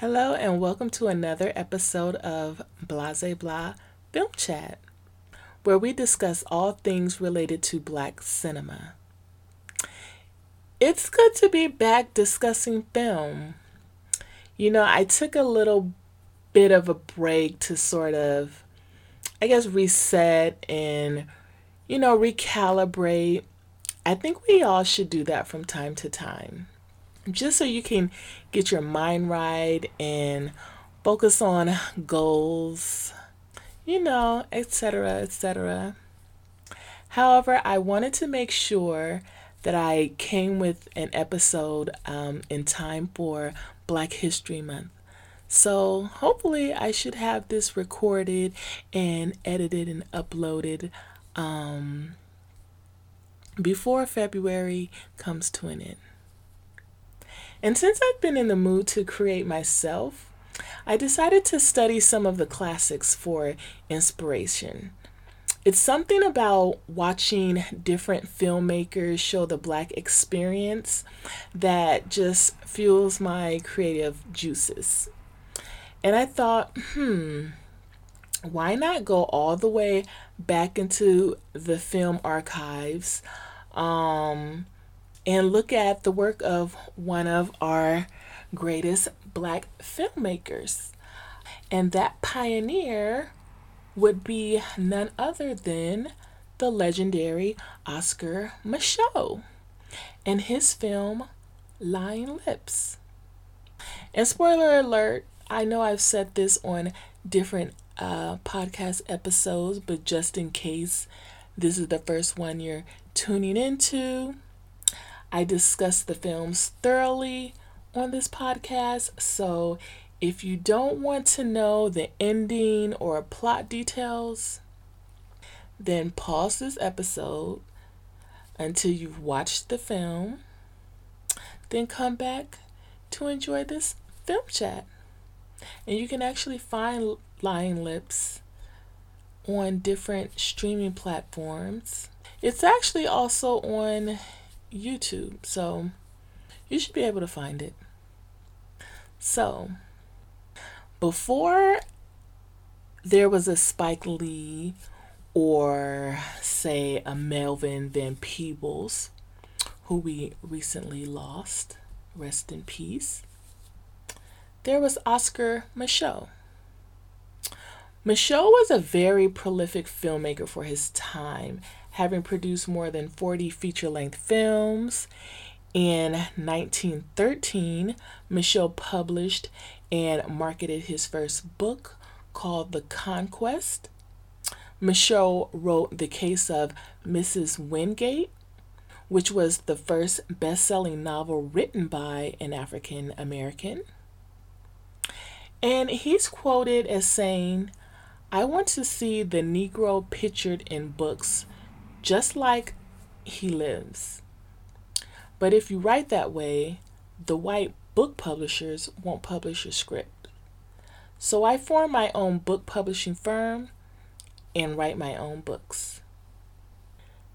Hello, and welcome to another episode of Blase Blah Film Chat, where we discuss all things related to black cinema. It's good to be back discussing film. You know, I took a little bit of a break to sort of, I guess, reset and, you know, recalibrate. I think we all should do that from time to time just so you can get your mind right and focus on goals, you know, etc., etc. However, I wanted to make sure that I came with an episode um, in time for Black History Month. So hopefully, I should have this recorded and edited and uploaded um, before February comes to an end. And since I've been in the mood to create myself, I decided to study some of the classics for inspiration. It's something about watching different filmmakers show the black experience that just fuels my creative juices. And I thought, hmm, why not go all the way back into the film archives? Um, and look at the work of one of our greatest black filmmakers. And that pioneer would be none other than the legendary Oscar Micheaux and his film Lying Lips. And spoiler alert, I know I've said this on different uh, podcast episodes, but just in case this is the first one you're tuning into, I discuss the films thoroughly on this podcast, so if you don't want to know the ending or plot details, then pause this episode until you've watched the film, then come back to enjoy this film chat. And you can actually find Lying Lips on different streaming platforms. It's actually also on YouTube. So you should be able to find it. So before there was a Spike Lee or say a Melvin Van Peebles, who we recently lost, rest in peace, there was Oscar Micheaux. Micheaux was a very prolific filmmaker for his time, having produced more than 40 feature length films. In 1913, Micheaux published and marketed his first book called The Conquest. Micheaux wrote The Case of Mrs. Wingate, which was the first best selling novel written by an African American. And he's quoted as saying, I want to see the Negro pictured in books just like he lives. But if you write that way, the white book publishers won't publish your script. So I form my own book publishing firm and write my own books.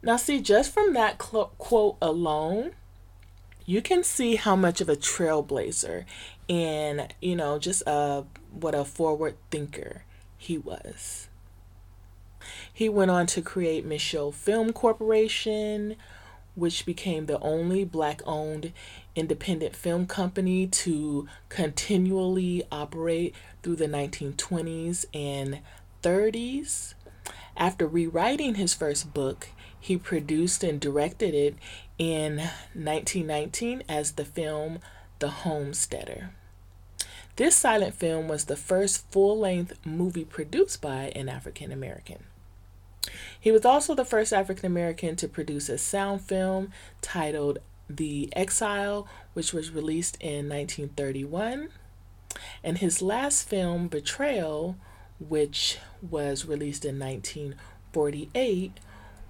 Now, see, just from that cl- quote alone, you can see how much of a trailblazer and, you know, just a, what a forward thinker he was. He went on to create Micheaux Film Corporation, which became the only black owned independent film company to continually operate through the 1920s and 30s. After rewriting his first book, he produced and directed it in 1919 as the film The Homesteader. This silent film was the first full length movie produced by an African American. He was also the first African American to produce a sound film titled The Exile, which was released in 1931. And his last film, Betrayal, which was released in 1948,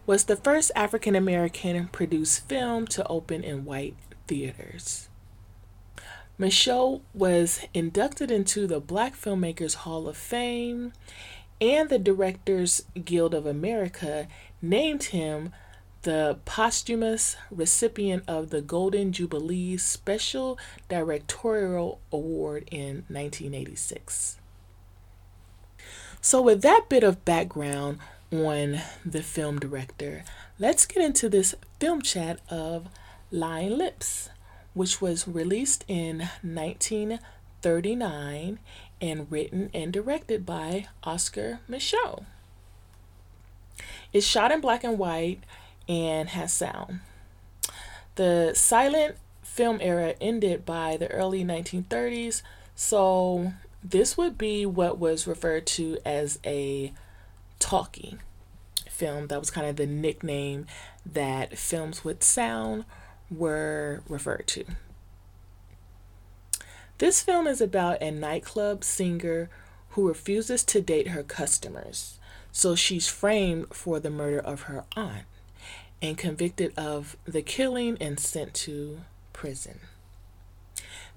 was the first African American produced film to open in white theaters. Micheaux was inducted into the Black Filmmakers Hall of Fame and the Directors Guild of America named him the posthumous recipient of the Golden Jubilee Special Directorial Award in 1986. So, with that bit of background on the film director, let's get into this film chat of Lying Lips, which was released in 1939 and written and directed by Oscar Micheaux. It's shot in black and white and has sound. The silent film era ended by the early 1930s, so this would be what was referred to as a talkie film. That was kind of the nickname that films with sound were referred to. This film is about a nightclub singer who refuses to date her customers, so she's framed for the murder of her aunt and convicted of the killing and sent to prison.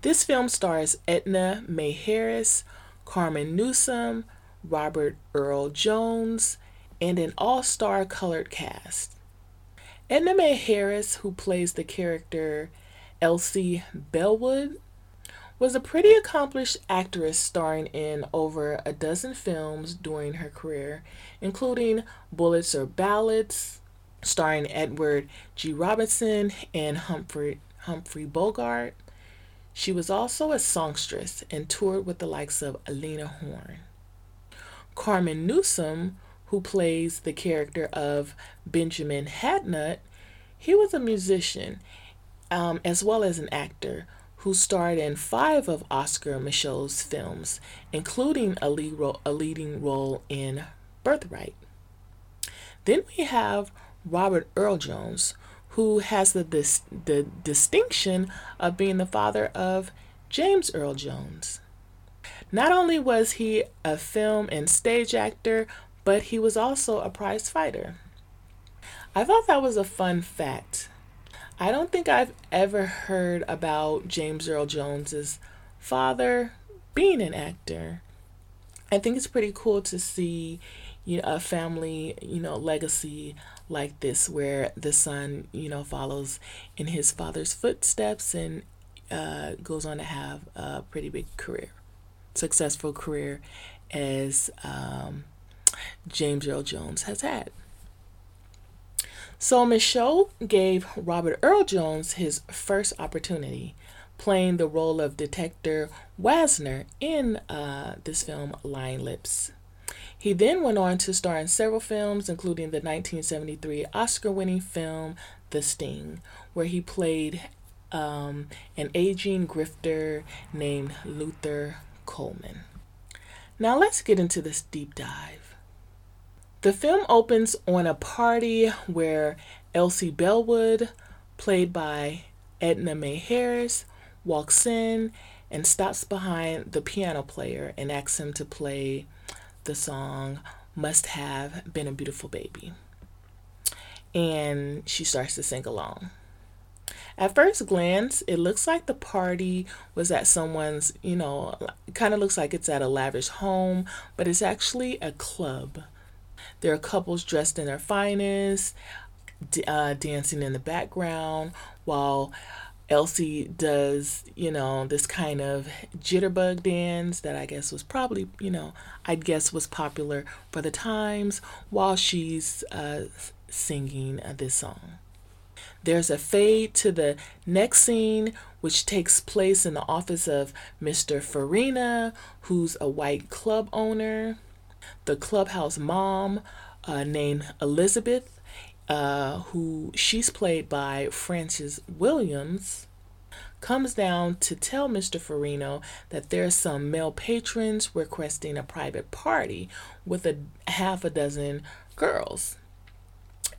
This film stars Edna Mae Harris, Carman Newsome, Robert Earl Jones, and an all star colored cast. Edna Mae Harris, who plays the character Elsie Bellwood, was a pretty accomplished actress starring in over a dozen films during her career, including Bullets or Ballots, starring Edward G. Robinson and Humphrey, Humphrey Bogart. She was also a songstress and toured with the likes of Lena Horne. Carman Newsome, who plays the character of Benjamin Hadnot, he was a musician um, as well as an actor who starred in five of Oscar Micheaux's films, including a, lead ro- a leading role in Birthright. Then we have Robert Earl Jones, who has the, dis- the distinction of being the father of James Earl Jones. Not only was he a film and stage actor, but he was also a prize fighter. I thought that was a fun fact. I don't think I've ever heard about James Earl Jones's father being an actor. I think it's pretty cool to see you know a family you know legacy like this where the son you know follows in his father's footsteps and uh, goes on to have a pretty big career successful career as um, james earl jones has had so micheaux gave robert earl jones his first opportunity playing the role of detective wasner in uh, this film lying lips he then went on to star in several films, including the 1973 Oscar winning film The Sting, where he played um, an aging grifter named Luther Coleman. Now let's get into this deep dive. The film opens on a party where Elsie Bellwood, played by Edna Mae Harris, walks in and stops behind the piano player and asks him to play the song Must Have Been a Beautiful Baby. And she starts to sing along. At first glance, it looks like the party was at someone's, you know, kind of looks like it's at a lavish home, but it's actually a club. There are couples dressed in their finest, uh, dancing in the background, while Elsie does, you know, this kind of jitterbug dance that I guess was probably, you know, I'd guess was popular for the times while she's uh, singing uh, this song. There's a fade to the next scene, which takes place in the office of Mr. Farina, who's a white club owner. The clubhouse mom, uh, named Elizabeth, uh, who she's played by Frances Williams, comes down to tell Mr. Farino that there are some male patrons requesting a private party with a half a dozen girls,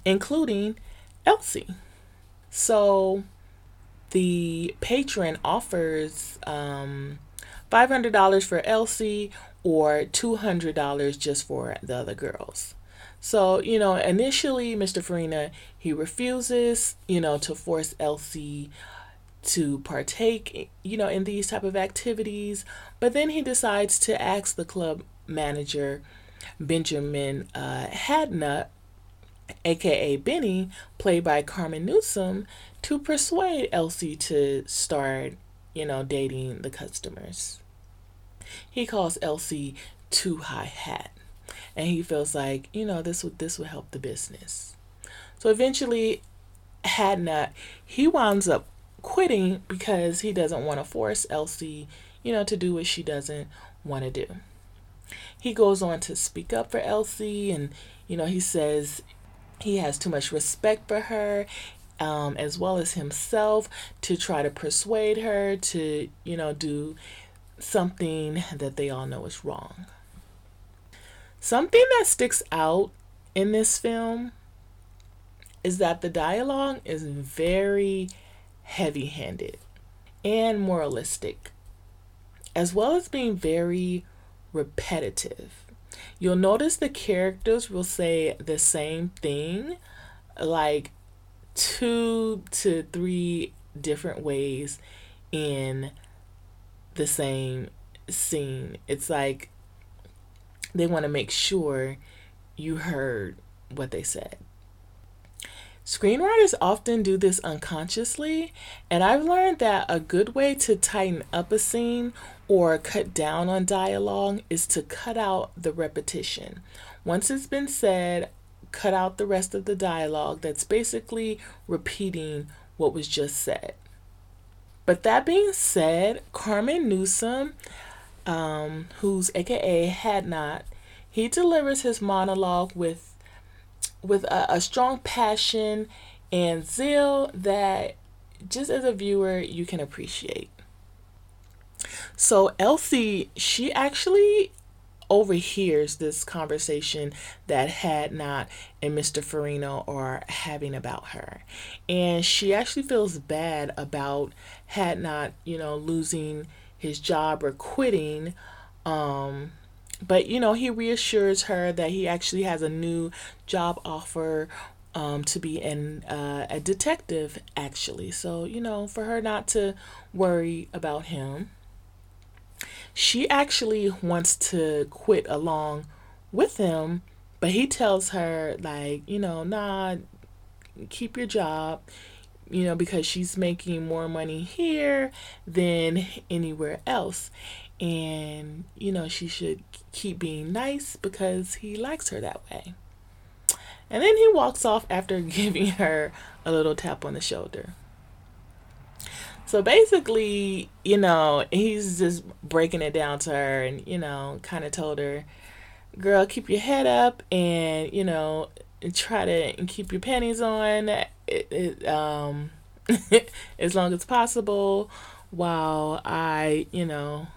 including Elsie. So the patron offers um, $500 for Elsie or $200 just for the other girls. So, you know, initially Mr. Farina, he refuses, you know, to force Elsie to partake, you know, in these type of activities, but then he decides to ask the club manager, Benjamin uh, Hadnot, aka Benny, played by Carman Newsome, to persuade Elsie to start, you know, dating the customers. He calls Elsie too high hat, and he feels like, you know, this would this would help the business. So eventually, Hadnot he winds up quitting because he doesn't want to force Elsie, you know, to do what she doesn't want to do. He goes on to speak up for Elsie, and you know, he says he has too much respect for her um, as well as himself to try to persuade her to, you know, do something that they all know is wrong. Something that sticks out in this film is that the dialogue is very heavy handed and moralistic, as well as being very repetitive. You'll notice the characters will say the same thing like two to three different ways in the same scene. It's like they want to make sure you heard what they said. Screenwriters often do this unconsciously, and I've learned that a good way to tighten up a scene or cut down on dialogue is to cut out the repetition. Once it's been said, cut out the rest of the dialogue that's basically repeating what was just said. But that being said, Carman Newsome, um, who's AKA Hadnot, he delivers his monologue with with a, a strong passion and zeal that just as a viewer you can appreciate. So Elsie, she actually overhears this conversation that Hadnot and Mr. Farino are having about her. And she actually feels bad about Hadnot, you know, losing his job or quitting um, but you know he reassures her that he actually has a new job offer um, to be an uh, a detective actually so you know for her not to worry about him she actually wants to quit along with him but he tells her like you know nah keep your job you know because she's making more money here than anywhere else and you know she should keep being nice because he likes her that way. And then he walks off after giving her a little tap on the shoulder. So basically, you know, he's just breaking it down to her and, you know, kind of told her, girl, keep your head up and, you know, try to keep your panties on it, it, um, as long as possible while I, you know,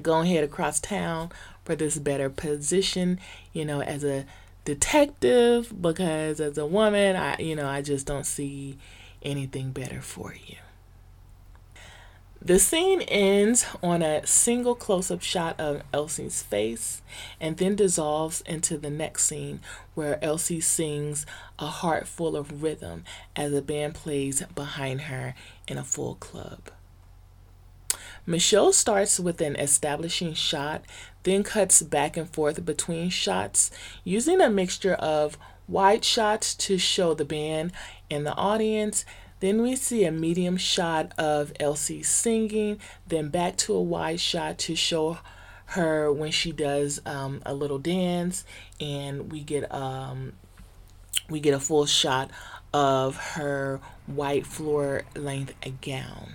go ahead across town for this better position, you know, as a detective because as a woman, I you know, I just don't see anything better for you. The scene ends on a single close up shot of Elsie's face and then dissolves into the next scene where Elsie sings a heart full of rhythm as a band plays behind her in a full club. Micheaux starts with an establishing shot, then cuts back and forth between shots, using a mixture of wide shots to show the band and the audience. Then we see a medium shot of Elsie singing, then back to a wide shot to show her when she does um, a little dance, and we get um, we get a full shot of her white floor length gown.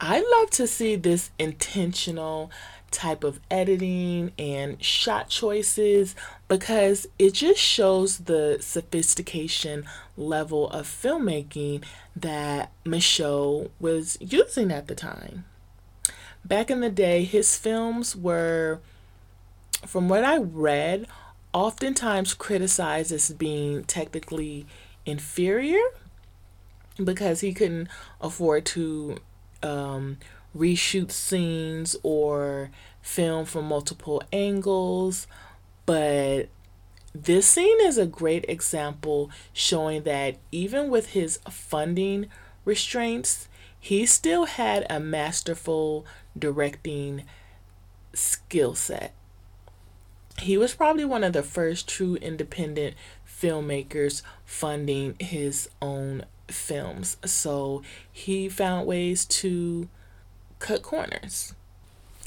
I love to see this intentional type of editing and shot choices because it just shows the sophistication level of filmmaking that Micheaux was using at the time. Back in the day, his films were, from what I read, oftentimes criticized as being technically inferior because he couldn't afford to um, reshoot scenes or film from multiple angles. But this scene is a great example showing that even with his funding restraints, he still had a masterful directing skill set. he was probably one of the first true independent filmmakers funding his own films. So he found ways to cut corners.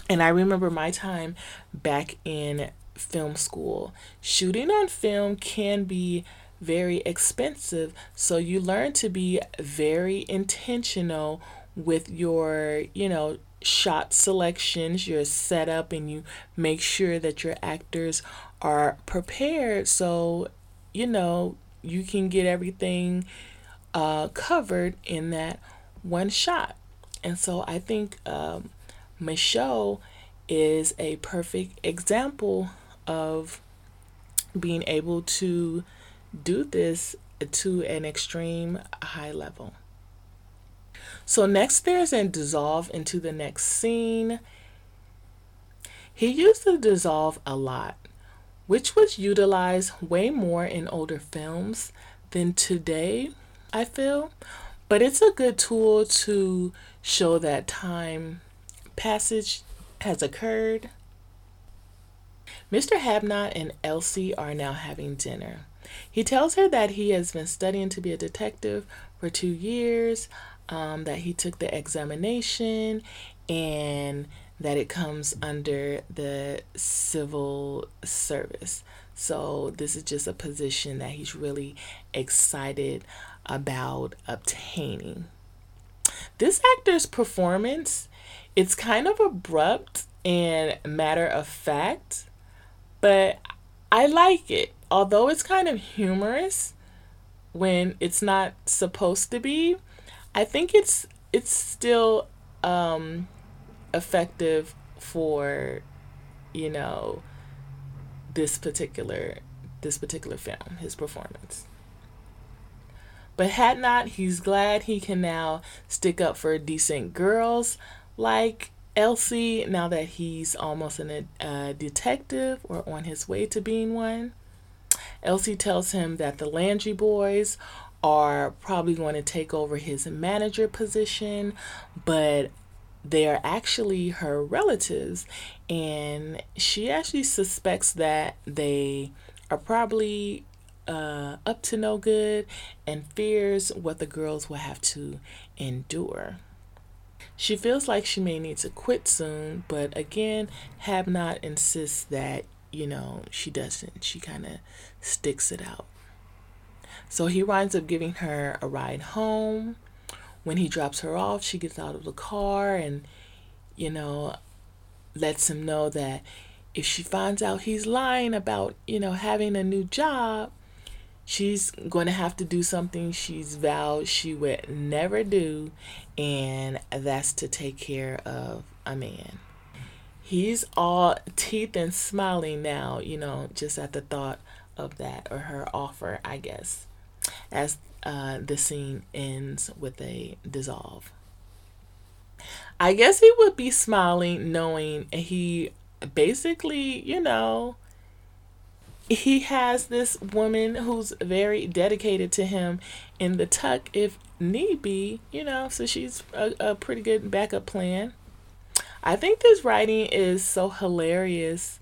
And I remember my time back in film school. Shooting on film can be very expensive, so you learn to be very intentional with your, you know, shot selections, your setup, and you make sure that your actors are prepared so, you know, you can get everything uh, covered in that one shot. And so I think um, Micheaux is a perfect example of being able to do this to an extreme high level. So next there's a dissolve into the next scene. He used to dissolve a lot, which was utilized way more in older films than today, I feel. But it's a good tool to show that time passage has occurred. Mr. Habnot and Elsie are now having dinner. He tells her that he has been studying to be a detective for two years, um, that he took the examination, and that it comes under the civil service. So, this is just a position that he's really excited about obtaining. This actor's performance, it's kind of abrupt and matter of fact, but I like it although it's kind of humorous when it's not supposed to be, I think it's it's still um, effective for you know this particular this particular film, his performance. But Hadnot, he's glad he can now stick up for decent girls like Elsie now that he's almost a detective or on his way to being one. Elsie tells him that the Landry boys are probably going to take over his manager position, but they are actually her relatives, and she actually suspects that they are probably uh, up to no good and fears what the girls will have to endure. She feels like she may need to quit soon, but again, Habnot insists that you know, she doesn't. She kind of sticks it out. So he winds up giving her a ride home. When he drops her off, she gets out of the car and, you know, lets him know that if she finds out he's lying about, you know, having a new job, she's going to have to do something she's vowed she would never do, and that's to take care of a man he's all teeth and smiling now, you know, just at the thought of that or her offer, I guess, as uh, the scene ends with a dissolve. I guess he would be smiling knowing he basically, you know, he has this woman who's very dedicated to him in the tuck if need be, you know, so she's a, a pretty good backup plan. I think this writing is so hilarious.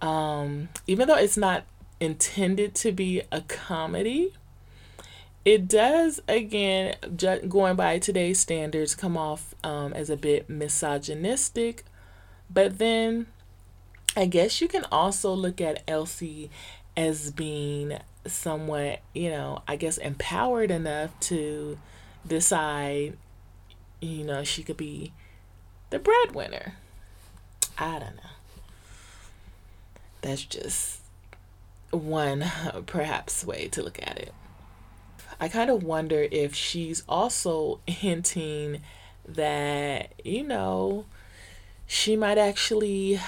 Um, even though it's not intended to be a comedy, it does, again, ju- going by today's standards, come off um, as a bit misogynistic. But then I guess you can also look at Elsie as being somewhat, you know, I guess empowered enough to decide, you know, she could be the breadwinner. I don't know. That's just one perhaps way to look at it. I kind of wonder if she's also hinting that, you know, she might actually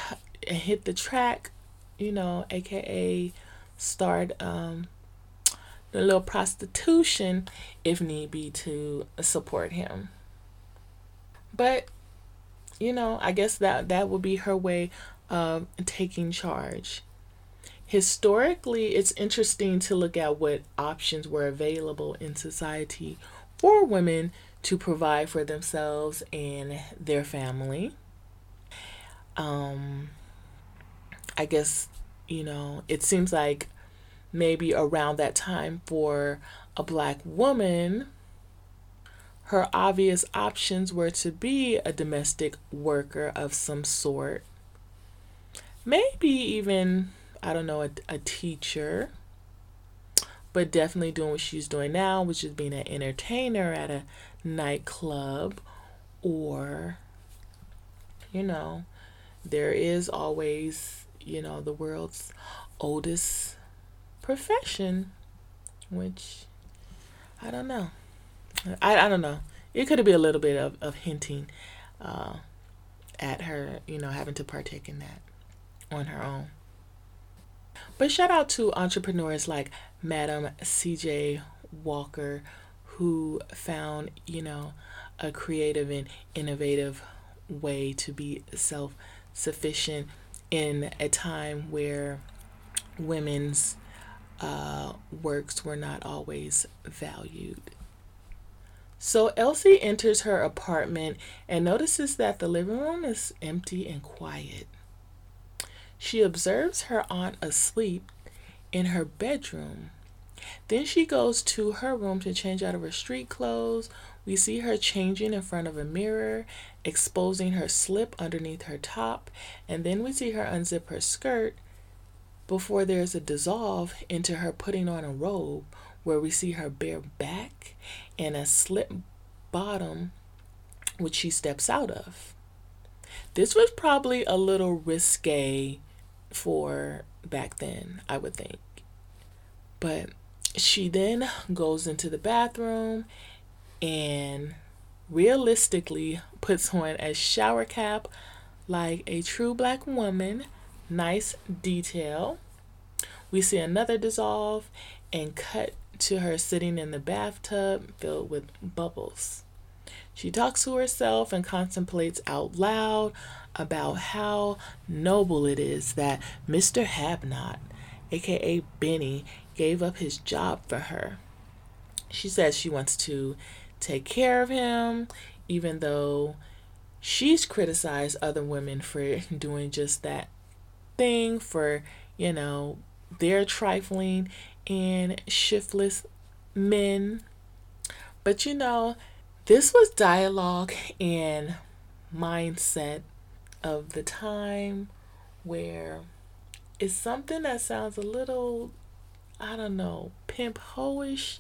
hit the track, you know, aka start um, a little prostitution if need be to support him. But you know, I guess that that would be her way of taking charge. Historically, it's interesting to look at what options were available in society for women to provide for themselves and their family. Um, I guess you know, it seems like maybe around that time for a black woman, her obvious options were to be a domestic worker of some sort, maybe even, I don't know, a, a teacher, but definitely doing what she's doing now, which is being an entertainer at a nightclub or, you know, there is always, you know, the world's oldest profession, which I don't know. I, I don't know. It could be a little bit of, of hinting uh, at her, you know, having to partake in that on her own. But shout out to entrepreneurs like Madam CJ Walker who found, you know, a creative and innovative way to be self sufficient in a time where women's uh, works were not always valued. So Elsie enters her apartment and notices that the living room is empty and quiet. She observes her aunt asleep in her bedroom. Then she goes to her room to change out of her street clothes. We see her changing in front of a mirror, exposing her slip underneath her top, and then we see her unzip her skirt before there's a dissolve into her putting on a robe where we see her bare back and a slip bottom which she steps out of. This was probably a little risque for back then, I would think. But she then goes into the bathroom and realistically puts on a shower cap like a true black woman Nice detail. We see another dissolve and cut to her sitting in the bathtub filled with bubbles. She talks to herself and contemplates out loud about how noble it is that Mr. Habnot, aka Benny, gave up his job for her. She says she wants to take care of him, even though she's criticized other women for doing just that thing for, you know, their trifling and shiftless men. But you know, this was dialogue and mindset of the time where it's something that sounds a little, I don't know, pimp hoish,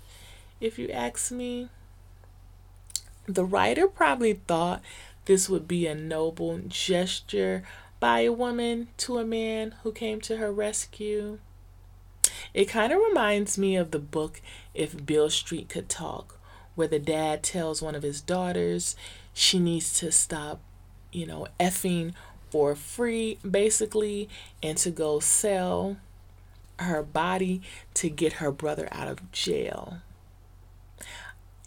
if you ask me. The writer probably thought this would be a noble gesture by a woman to a man who came to her rescue. It kind of reminds me of the book If Beale Street Could Talk, where the dad tells one of his daughters she needs to stop, you know, effing for free, basically, and to go sell her body to get her brother out of jail.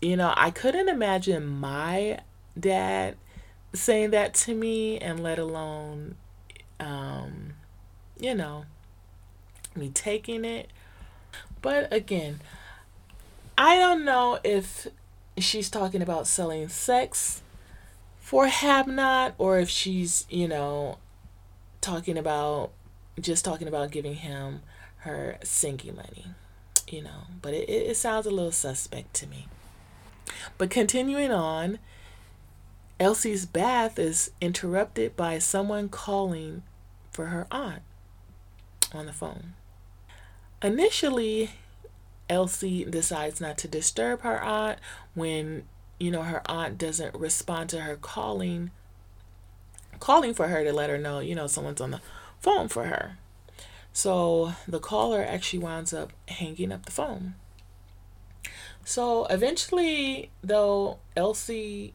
You know, I couldn't imagine my dad saying that to me and let alone um you know me taking it. But again i don't know if she's talking about selling sex for have Habnot or if she's you know talking about just talking about giving him her singing money you know. But it, it sounds a little suspect to me but continuing on Elsie's bath is interrupted by someone calling for her aunt on the phone. Initially, Elsie decides not to disturb her aunt when, you know, her aunt doesn't respond to her calling calling for her to let her know, you know, someone's on the phone for her. So the caller actually winds up hanging up the phone. So eventually, though, Elsie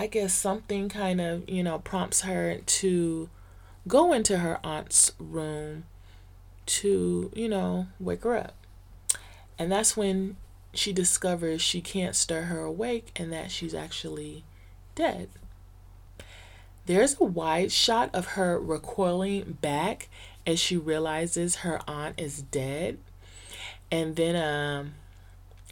I guess something kind of, you know, prompts her to go into her aunt's room to, you know, wake her up. And that's when she discovers she can't stir her awake and that she's actually dead. There's a wide shot of her recoiling back as she realizes her aunt is dead. And then um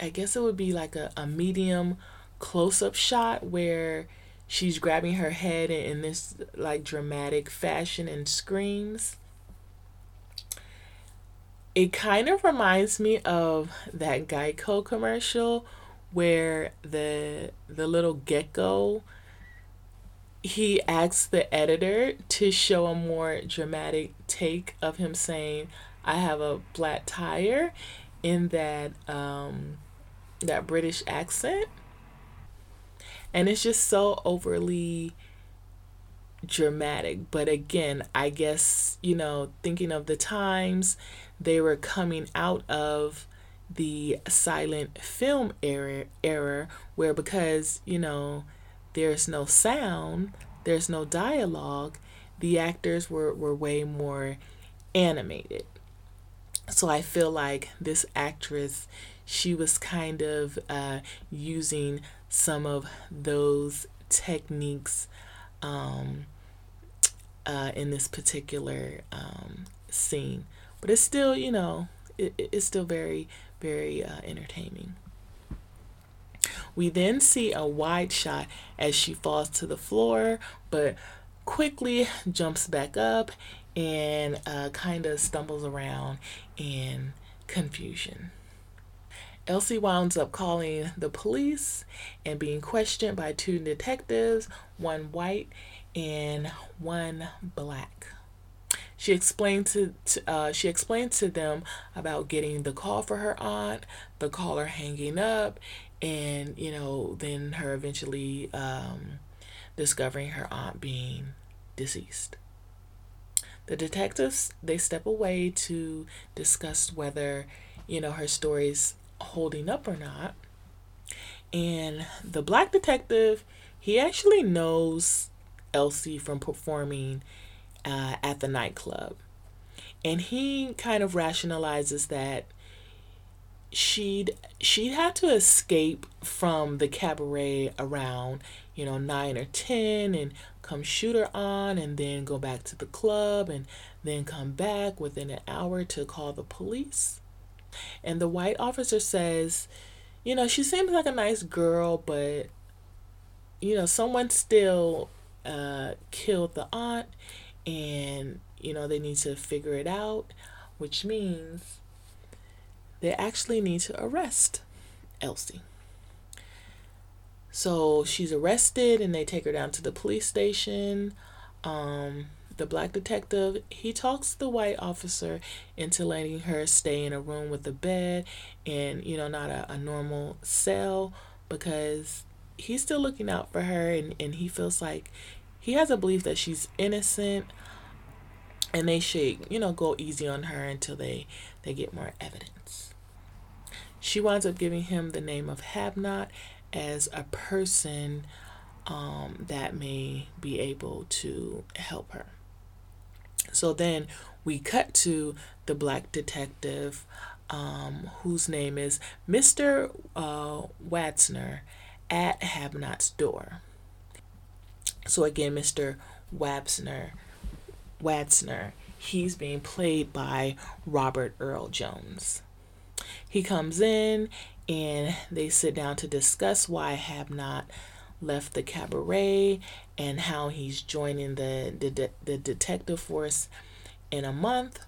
I guess it would be like a, a medium close up shot where she's grabbing her head in, this like dramatic fashion and screams. it kind of reminds me of that Geico commercial where the the little gecko he asks the editor to show a more dramatic take of him saying, "I have a flat tire," in that um, that British accent, and it's just so overly dramatic. But again, I guess you know, thinking of the times they were coming out of the silent film era, era where because you know there's no sound, there's no dialogue, the actors were, were way more animated. So I feel like this actress, she was kind of uh, using some of those techniques um, uh, in this particular um, scene. But it's still, you know, it, it's still very, very uh, entertaining. We then see a wide shot as she falls to the floor, but quickly jumps back up and uh, kind of stumbles around in confusion. Elsie winds up calling the police and being questioned by two detectives, one white and one black. She explained to, uh, she explained to them about getting the call for her aunt, the caller hanging up, and you know then her eventually um, discovering her aunt being deceased the detectives they step away to discuss whether you know her story's holding up or not. And the black detective he actually knows elsie from performing uh, at the nightclub. And he kind of rationalizes that she'd she'd had to escape from the cabaret around you know 9 or 10 and come shoot her on and then go back to the club and then come back within an hour to call the police and the white officer says you know she seems like a nice girl but you know someone still uh, killed the aunt and you know they need to figure it out which means they actually need to arrest Elsie. So she's arrested and they take her down to the police station. Um, the black detective he talks the white officer into letting her stay in a room with a bed and you know not a, a normal cell because he's still looking out for her and, and he feels like he has a belief that she's innocent and they should you know go easy on her until they they get more evidence she winds up giving him the name of Habnot as a person um, that may be able to help her. So then we cut to the black detective um, whose name is Mr. Uh, Watsner at Habnot's door. So again, Mr. Wabsner, Watsner, he's being played by Robert Earl Jones. He comes in and they sit down to discuss why Habnot left the cabaret and how he's joining the, the, the detective force in a month.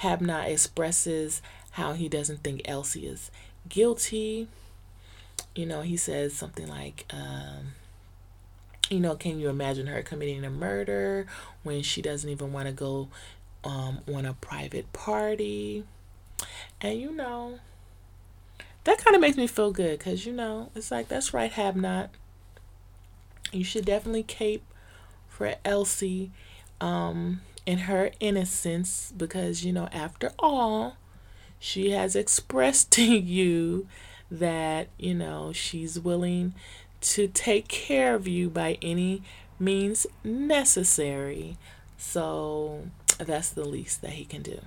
Habnot expresses how he doesn't think Elsie is guilty. You know, he says something like, um, you know, can you imagine her committing a murder when she doesn't even want to go um, on a private party? And you know, that kind of makes me feel good because you know, it's like, that's right, Habnot. You should definitely cape for Elsie um, in her innocence because, you know, after all, she has expressed to you that, you know, she's willing to take care of you by any means necessary. So that's the least that he can do.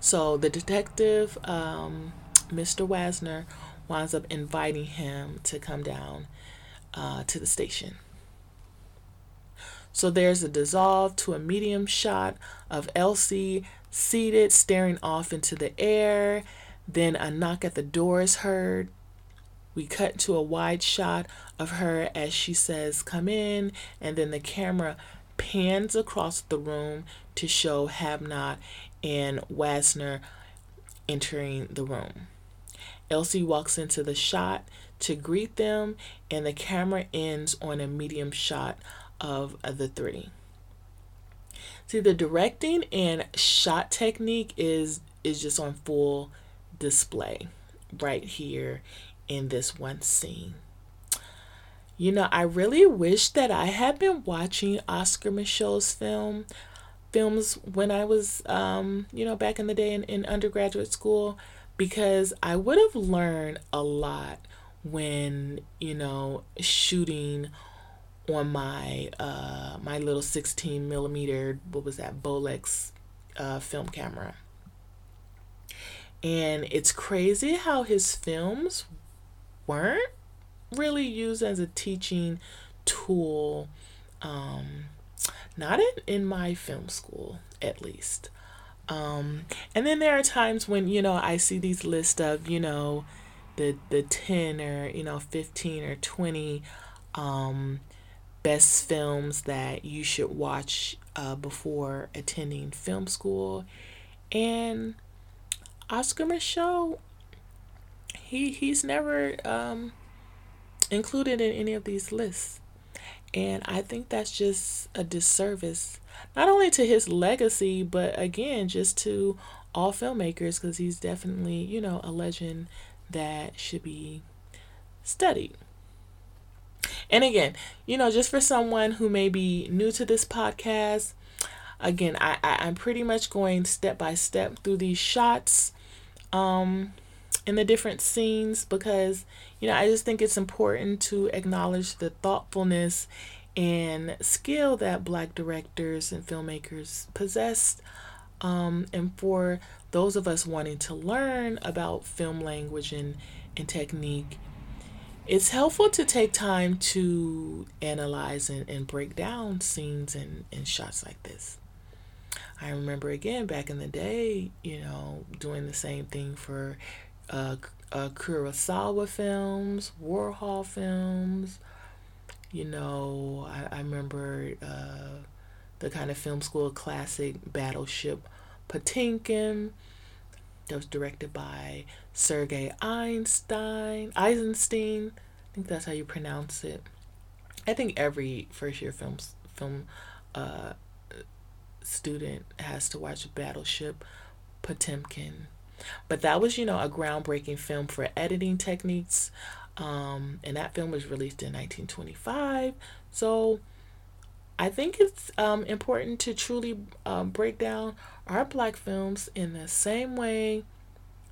So the detective, um, Mr. Wasner, winds up inviting him to come down uh, to the station. So there's a dissolve to a medium shot of Elsie seated, staring off into the air. Then a knock at the door is heard. We cut to a wide shot of her as she says, Come in. And then the camera pans across the room to show Habnot and Wasner entering the room. Elsie walks into the shot to greet them, and the camera ends on a medium shot of the three. See, the directing and shot technique is is just on full display right here in this one scene. You know, I really wish that I had been watching Oscar Micheaux's film films when I was um, you know, back in the day in, in undergraduate school because I would have learned a lot when, you know, shooting on my uh my little 16 millimeter what was that Bolex uh, film camera. And it's crazy how his films weren't really used as a teaching tool, um, not in, in my film school at least. Um, and then there are times when, you know, I see these lists of, you know, the, the 10 or, you know, 15 or 20 um, best films that you should watch uh, before attending film school. And Oscar Micheaux, he, he's never um, included in any of these lists. And I think that's just a disservice, not only to his legacy, but again, just to all filmmakers, because he's definitely, you know, a legend that should be studied. And again, you know, just for someone who may be new to this podcast, again, I, I, am pretty much going step by step through these shots um, in the different scenes because, you know, I just think it's important to acknowledge the thoughtfulness and skill that black directors and filmmakers possess. Um, and for those of us wanting to learn about film language and, and technique, it's helpful to take time to analyze and, and break down scenes and, and shots like this. I remember again back in the day, you know, doing the same thing for uh, uh, Kurosawa films, Warhol films. You know, I, I remember uh, the kind of film school classic Battleship Potemkin that was directed by Sergei Einstein, Eisenstein. I think that's how you pronounce it. I think every first year film film uh, student has to watch Battleship Potemkin. But that was, you know, a groundbreaking film for editing techniques. Um, and that film was released in 1925. So I think it's um, important to truly um, break down our black films in the same way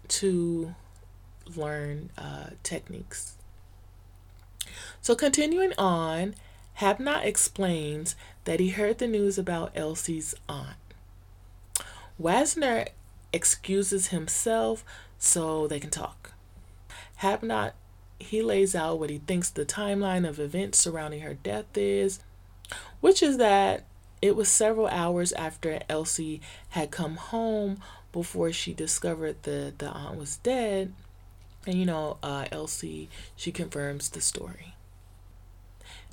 to learn uh, techniques. So, continuing on, Hadnot explains that he heard the news about Elsie's aunt. Wasner excuses himself so they can talk. Hadnot he lays out what he thinks the timeline of events surrounding her death is, which is that it was several hours after Elsie had come home before she discovered that the aunt was dead. And you know, uh, Elsie, she confirms the story.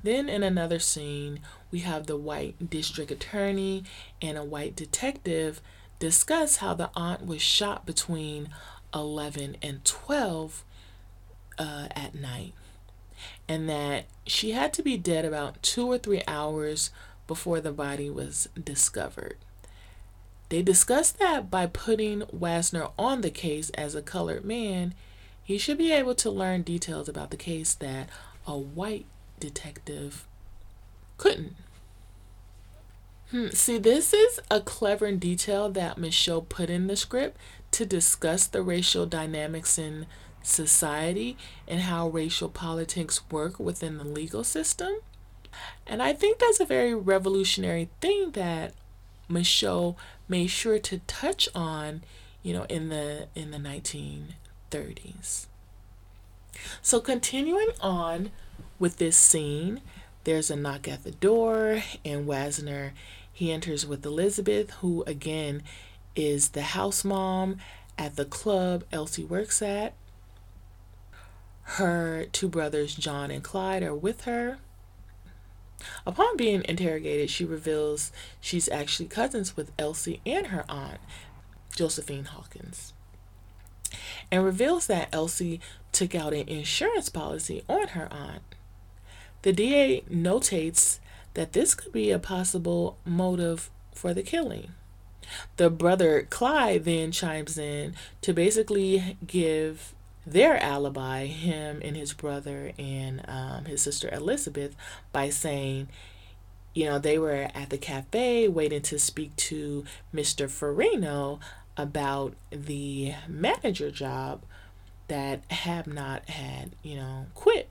Then in another scene, we have the white district attorney and a white detective discuss how the aunt was shot between 11 and 12 uh, at night, and that she had to be dead about two or three hours before the body was discovered. They discussed that by putting Wasner on the case as a colored man, he should be able to learn details about the case that a white detective couldn't. Hmm. See, this is a clever detail that Micheaux put in the script to discuss the racial dynamics in society and how racial politics work within the legal system. And I think that's a very revolutionary thing that Micheaux made sure to touch on, you know, in the in the 1930s. So continuing on with this scene, there's a knock at the door and Wasner he enters with Elizabeth, who again is the house mom at the club Elsie works at. Her two brothers, John and Clyde, are with her. Upon being interrogated, she reveals she's actually cousins with Elsie and her aunt, Josephine Hawkins, and reveals that Elsie took out an insurance policy on her aunt. The DA notates that this could be a possible motive for the killing. The brother Clyde then chimes in to basically give their alibi, him and his brother and um, his sister Elizabeth, by saying, you know, they were at the cafe waiting to speak to Mr. Farino about the manager job that Hadnot had, you know, quit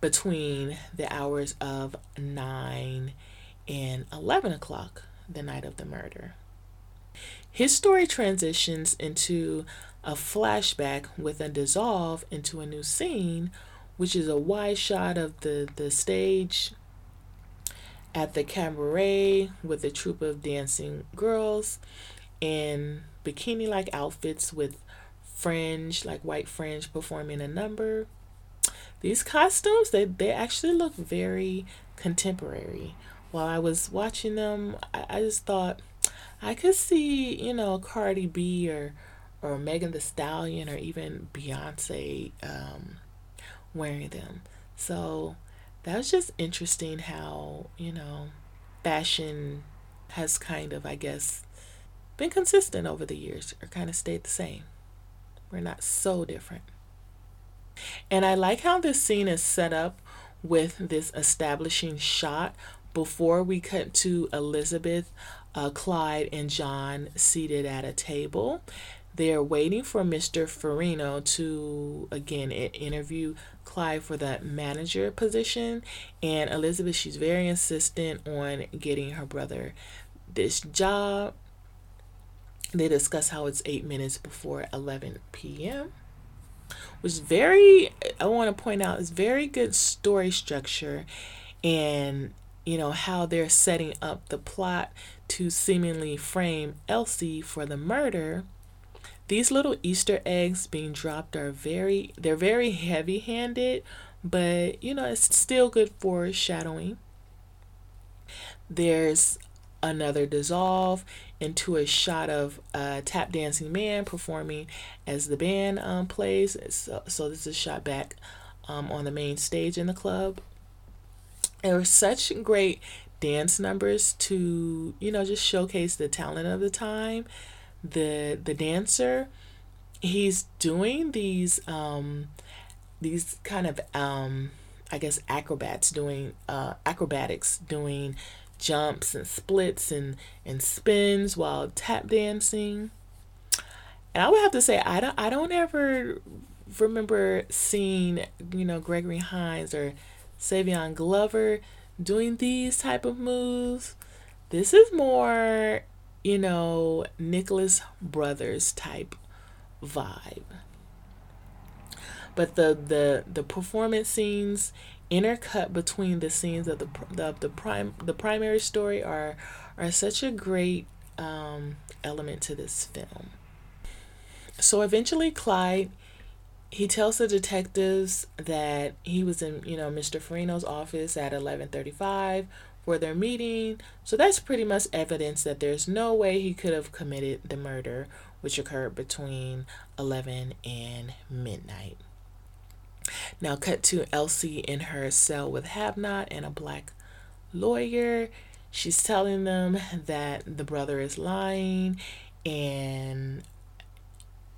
between the hours of 9 and 11 o'clock the night of the murder. His story transitions into a flashback with a dissolve into a new scene, which is a wide shot of the, the stage at the cabaret with a troupe of dancing girls in bikini like outfits with fringe, like white fringe, performing a number. These costumes, they, they actually look very contemporary. While I was watching them, I, I just thought I could see, you know, Cardi B or or Megan Thee Stallion or even Beyonce um, wearing them. So that was just interesting how, you know, fashion has kind of, I guess, been consistent over the years or kind of stayed the same. We're not so different. And I like how this scene is set up with this establishing shot before we cut to Elizabeth, uh, Clyde, and John seated at a table. They're waiting for Mr. Farino to again interview Clyde for the manager position. And Elizabeth, she's very insistent on getting her brother this job. They discuss how it's eight minutes before 11 p.m. Which is very, I want to point out, is very good story structure and, you know, how they're setting up the plot to seemingly frame Elsie for the murder these little Easter eggs being dropped are very, they're very heavy handed, but you know, it's still good foreshadowing. There's another dissolve into a shot of a tap dancing man performing as the band um, plays. So, so, this is shot back um, on the main stage in the club. There were such great dance numbers to, you know, just showcase the talent of the time the the dancer he's doing these um these kind of um I guess acrobats doing uh acrobatics doing jumps and splits and and spins while tap dancing. And I would have to say I don't I don't ever remember seeing, you know, Gregory Hines or Savion Glover doing these type of moves. This is more you know, Nicholas Brothers type vibe. But the the the performance scenes intercut between the scenes of the the, the prime the primary story are are such a great um, element to this film. So eventually, Clyde he tells the detectives that he was in you know Mr. Farino's office at eleven thirty five for their meeting. So that's pretty much evidence that there's no way he could have committed the murder, which occurred between 11 and midnight. Now, cut to Elsie in her cell with Hadnot and a black lawyer. She's telling them that the brother is lying and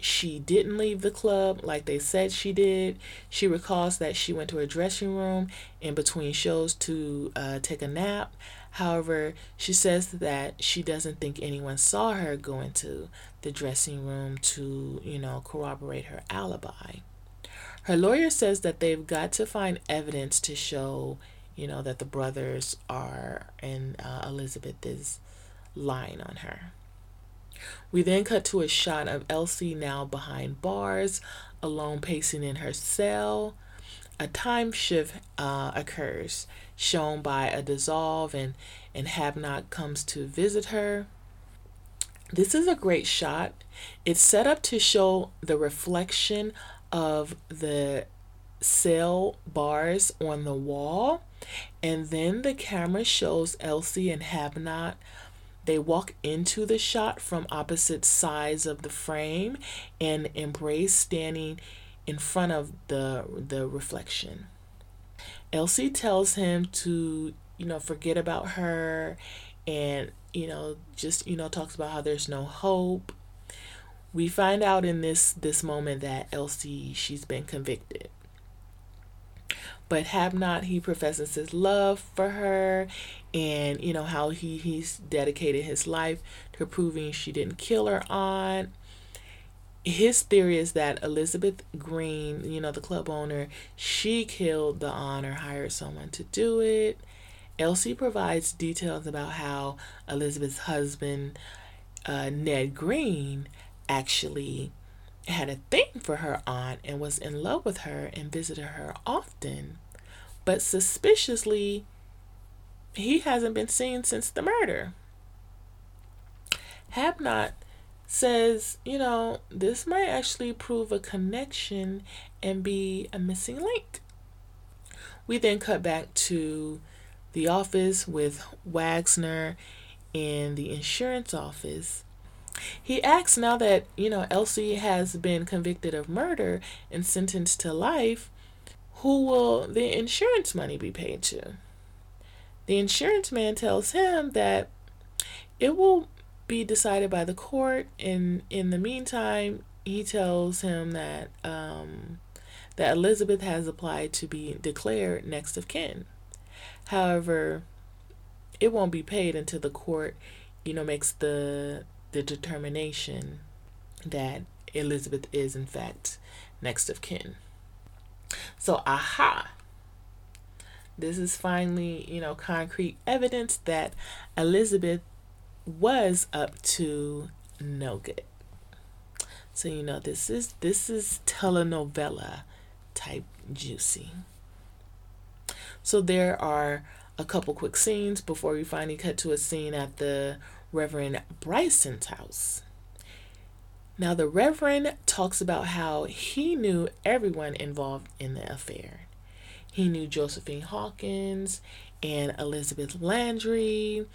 she didn't leave the club like they said she did. She recalls that she went to her dressing room in between shows to uh, take a nap. However, she says that she doesn't think anyone saw her go into the dressing room to, you know, corroborate her alibi. Her lawyer says that they've got to find evidence to show, you know, that the brothers are and uh, Elizabeth is lying on her. We then cut to a shot of Elsie now behind bars, alone pacing in her cell. A time shift uh, occurs, shown by a dissolve, and, and Hadnot comes to visit her. This is a great shot. It's set up to show the reflection of the cell bars on the wall And then the camera shows Elsie and Hadnot. They walk into the shot from opposite sides of the frame and embrace standing in front of the the reflection. Elsie tells him to, you know, forget about her and, you know, just, you know, talks about how there's no hope. We find out in this this moment that Elsie she's been convicted. But Hadnot he professes his love for her and you know how he he's dedicated his life to proving she didn't kill her aunt his theory is that Elizabeth Green, you know, the club owner, she killed the aunt or hired someone to do it. Elsie provides details about how Elizabeth's husband, uh, Ned Green, actually had a thing for her aunt and was in love with her and visited her often. But suspiciously, he hasn't been seen since the murder. Hadnot says, you know, this might actually prove a connection and be a missing link. We then cut back to the office with Wagner in the insurance office. He asks now that, you know, Elsie has been convicted of murder and sentenced to life, who will the insurance money be paid to? The insurance man tells him that it will be decided by the court. And in the meantime, he tells him that um, that Elizabeth has applied to be declared next of kin. However, it won't be paid until the court, you know, makes the the determination that Elizabeth is in fact next of kin. So, aha. This is finally, you know, concrete evidence that Elizabeth was up to no good. So you know this is this is telenovela type juicy. So there are a couple quick scenes before we finally cut to a scene at the Reverend Bryson's house. Now the Reverend talks about how he knew everyone involved in the affair. He knew Josephine Hawkins and Elizabeth Landry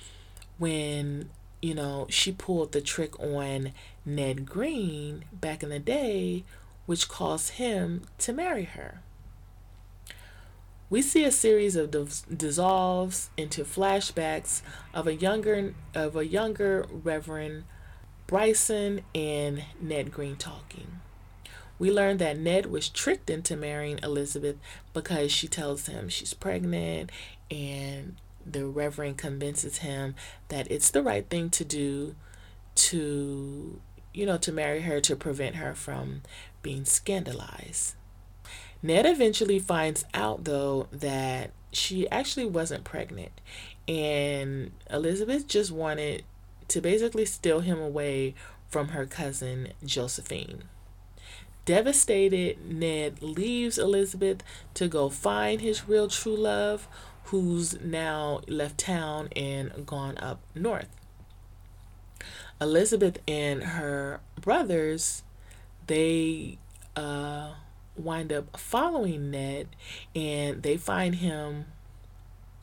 when you know, she pulled the trick on Ned Green back in the day, which caused him to marry her. We see a series of dissolves into flashbacks of a younger of a younger Reverend Bryson and Ned Green talking. We learn that Ned was tricked into marrying Elizabeth because she tells him she's pregnant and the reverend convinces him that it's the right thing to do to you know to marry her to prevent her from being scandalized ned eventually finds out though that she actually wasn't pregnant and elizabeth just wanted to basically steal him away from her cousin josephine devastated ned leaves elizabeth to go find his real true love who's now left town and gone up north. Elizabeth and her brothers, they uh, wind up following Ned and they find him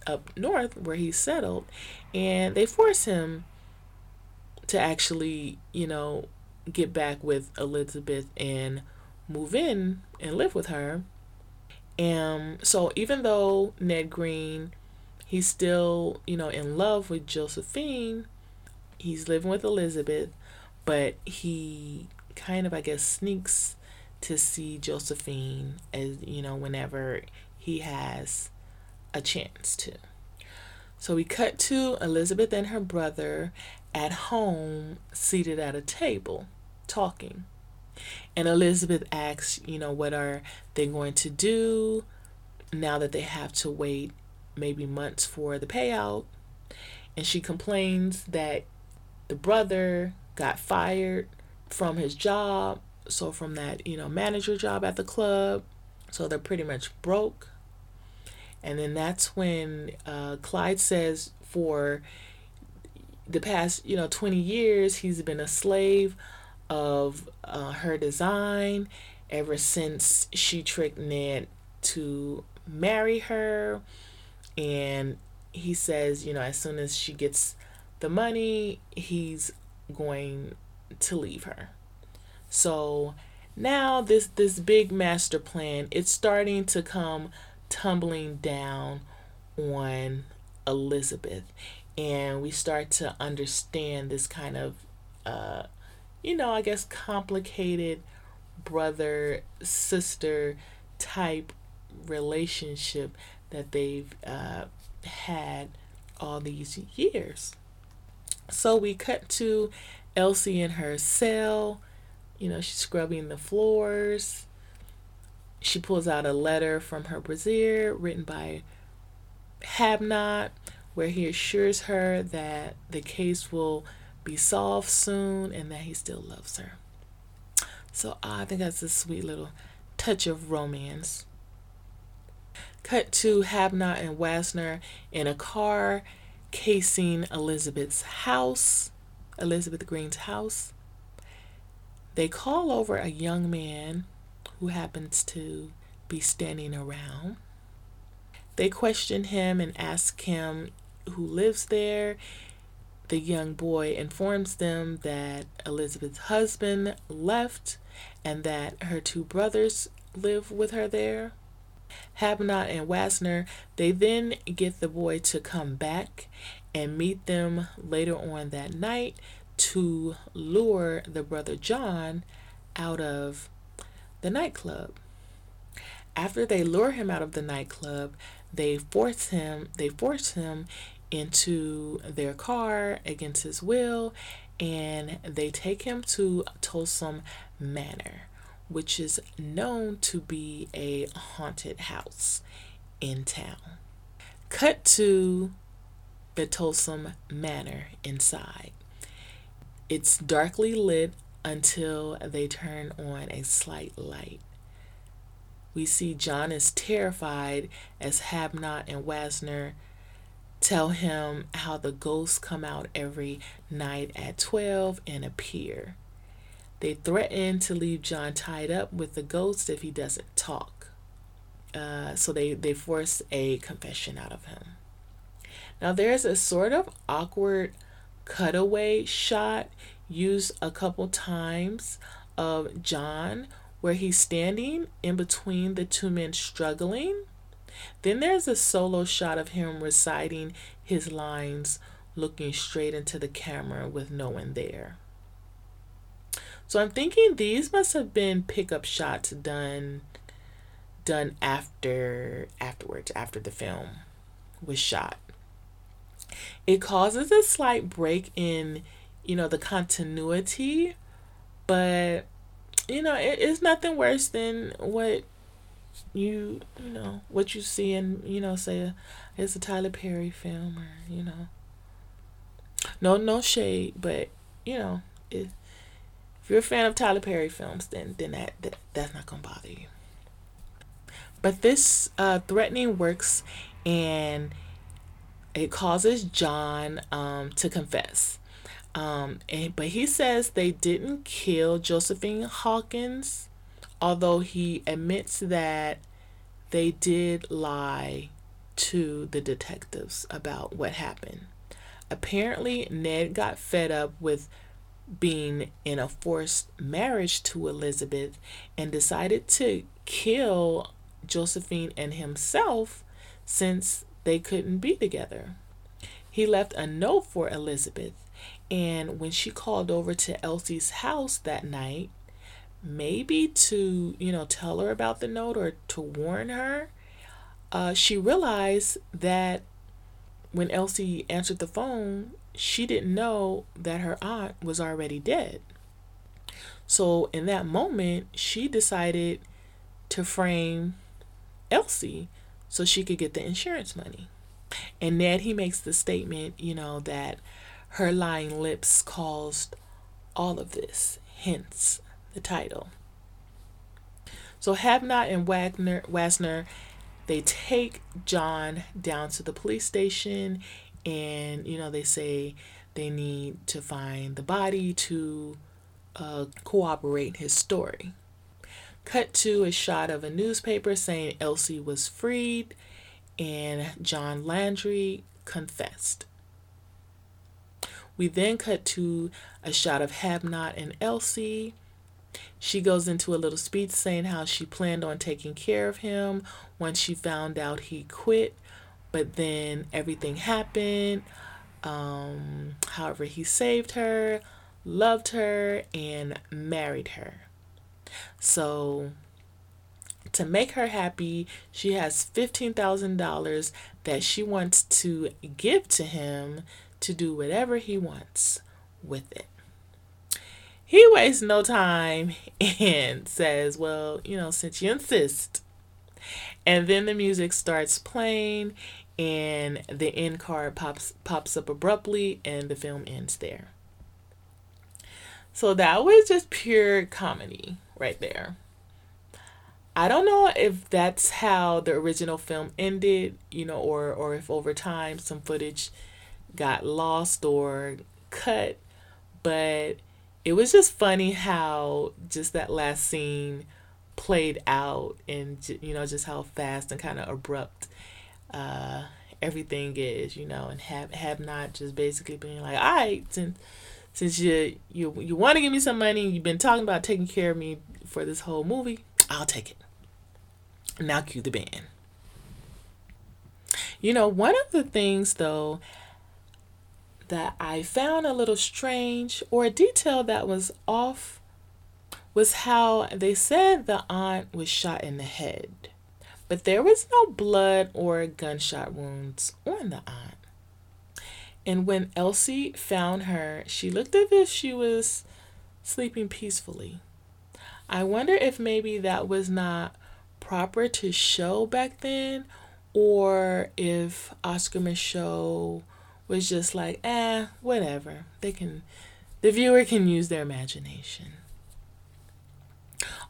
up north where he's settled and they force him to actually, you know, get back with Elizabeth and move in and live with her. And so even though Ned Green, he's still, you know, in love with Josephine, he's living with Elizabeth, but he kind of, I guess, sneaks to see Josephine as, you know, whenever he has a chance to. So we cut to Elizabeth and her brother at home, seated at a table, talking. And Elizabeth asks, you know, what are they going to do now that they have to wait maybe months for the payout? And she complains that the brother got fired from his job, so from that, you know, manager job at the club. So they're pretty much broke. And then that's when uh, Clyde says for the past, you know, 20 years, he's been a slave of uh, her design ever since she tricked Ned to marry her. and he says, you know, as soon as she gets the money, he's going to leave her. So now this this big master plan it's starting to come tumbling down on Elizabeth and we start to understand this kind of uh you know I guess complicated brother sister type relationship that they've uh, had all these years. So we cut to Elsie in her cell. You know, she's scrubbing the floors. She pulls out a letter from her brassiere written by Hadnot, where he assures her that the case will be solved soon and that he still loves her. So ah, I think that's a sweet little touch of romance. Cut to Hadnot and Wasner in a car casing Elizabeth's house, Elizabeth Green's house. They call over a young man who happens to be standing around. They question him and ask him who lives there. The young boy informs them that Elizabeth's husband left and that her two brothers live with her there. Hadnot and Wasner, they then get the boy to come back and meet them later on that night to lure the brother John out of the nightclub. After they lure him out of the nightclub, they force him they force him into their car against his will and they take him to Tolsom Manor which is known to be a haunted house in town. Cut to the Tolsom Manor inside. It's darkly lit until they turn on a slight light. We see John is terrified as Hadnot and Wasner tell him how the ghosts come out every night at 12 and appear. They threaten to leave John tied up with the ghost if he doesn't talk. Uh, so they, they force a confession out of him. Now, there's a sort of awkward cutaway shot used a couple times of John where he's standing in between the two men struggling. Then there's a solo shot of him reciting his lines, looking straight into the camera with no one there. So I'm thinking these must have been pickup shots done done after afterwards after the film was shot. It causes a slight break in, you know, the continuity, but you know, it is nothing worse than what you you know what you see in you know say it's a Tyler Perry film or you know no no shade but you know it if you're a fan of Tyler Perry films, then then that, that that's not gonna bother you. But this uh, threatening works, and it causes John um, to confess. Um, and but he says they didn't kill Josephine Hawkins, although he admits that they did lie to the detectives about what happened. Apparently, Ned got fed up with being in a forced marriage to Elizabeth and decided to kill Josephine and himself since they couldn't be together. He left a note for Elizabeth, and when she called over to Elsie's house that night, maybe to, you know, tell her about the note or to warn her, uh, she realized that when Elsie answered the phone, she didn't know that her aunt was already dead. So in that moment, she decided to frame Elsie so she could get the insurance money. And Ned, he makes the statement, you know, that her lying lips caused all of this, hence the title. So Hadnot and Wagner, Wasner, they take John down to the police station and you know they say they need to find the body to uh, corroborate his story. Cut to a shot of a newspaper saying Elsie was freed, and John Landry confessed. We then cut to a shot of Hadnot and Elsie. She goes into a little speech saying how she planned on taking care of him once she found out he quit, but then everything happened. Um, however, he saved her, loved her, and married her. So, to make her happy, she has $15,000 that she wants to give to him to do whatever he wants with it. He wastes no time and says, Well, you know, since you insist. And then the music starts playing and the end card pops pops up abruptly and the film ends there. So that was just pure comedy right there. I don't know if that's how the original film ended, you know, or or if over time some footage got lost or cut, but it was just funny how just that last scene played out and you know just how fast and kind of abrupt uh, everything is, you know, and have have not just basically being like, all right, since since you you you want to give me some money, you've been talking about taking care of me for this whole movie, I'll take it. Now cue the band. You know, one of the things though that I found a little strange or a detail that was off was how they said the aunt was shot in the head, but there was no blood or gunshot wounds on the aunt. And when Elsie found her, she looked as if she was sleeping peacefully. I wonder if maybe that was not proper to show back then, or if Oscar Micheaux was just like, eh, whatever. They can, the viewer can use their imagination.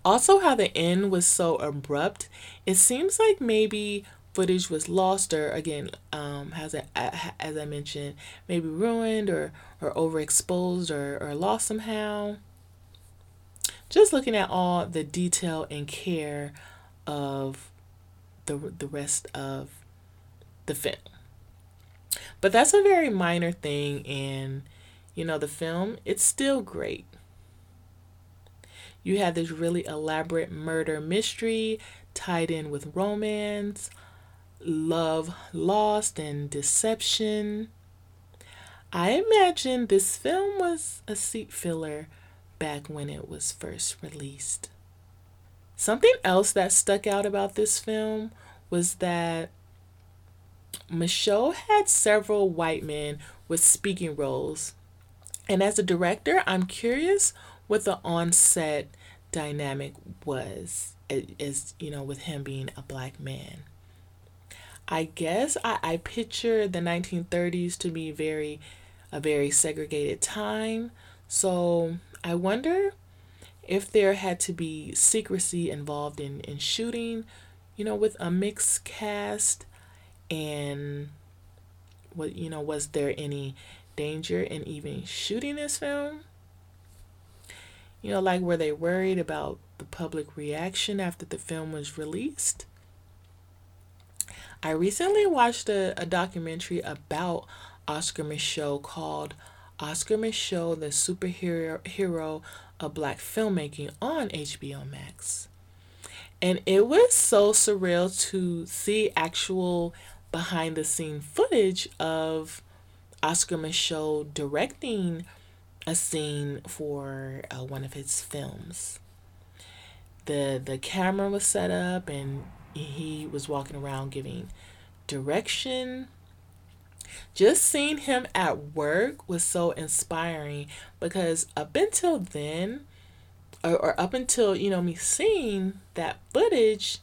Also, how the end was so abrupt, it seems like maybe footage was lost or again um, as, I, as I mentioned maybe ruined or, or overexposed or, or lost somehow just looking at all the detail and care of the the rest of the film. But that's a very minor thing and you know the film it's still great. You have this really elaborate murder mystery tied in with romance, love lost and deception. I imagine this film was a seat filler back when it was first released. Something else that stuck out about this film was that Micheaux had several white men with speaking roles. And as a director, I'm curious what the on-set dynamic was as you know with him being a black man. I guess I, I picture the 1930s to be very a very segregated time. So I wonder if there had to be secrecy involved in, in shooting, you know, with a mixed cast, and what you know, was there any danger in even shooting this film? You know, like were they worried about the public reaction after the film was released? I recently watched a, a documentary about Oscar Micheaux called Oscar Micheaux, the superhero hero of black filmmaking on HBO Max. And it was so surreal to see actual behind the scene footage of Oscar Micheaux directing a scene for uh, one of his films. The the camera was set up and he was walking around giving direction just seeing him at work was so inspiring because up until then, or, or up until, you know, me seeing that footage,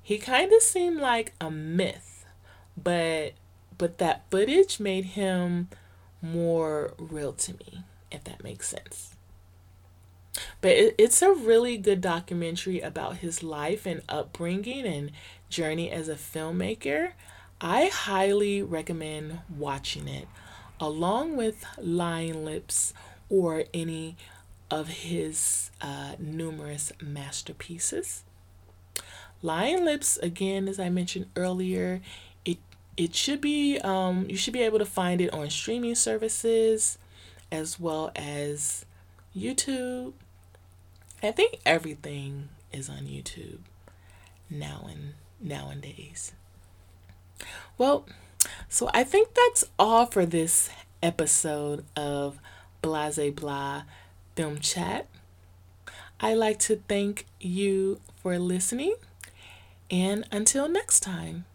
he kind of seemed like a myth. But but that footage made him more real to me, if that makes sense. But it, it's a really good documentary about his life and upbringing and journey as a filmmaker. I highly recommend watching it along with Lying Lips or any of his uh, numerous masterpieces. Lying Lips, again, as I mentioned earlier, it it should be um, you should be able to find it on streaming services as well as YouTube. I think everything is on YouTube now and nowadays. Well, so I think that's all for this episode of Blase Blah Film Chat. I like to thank you for listening, and until next time.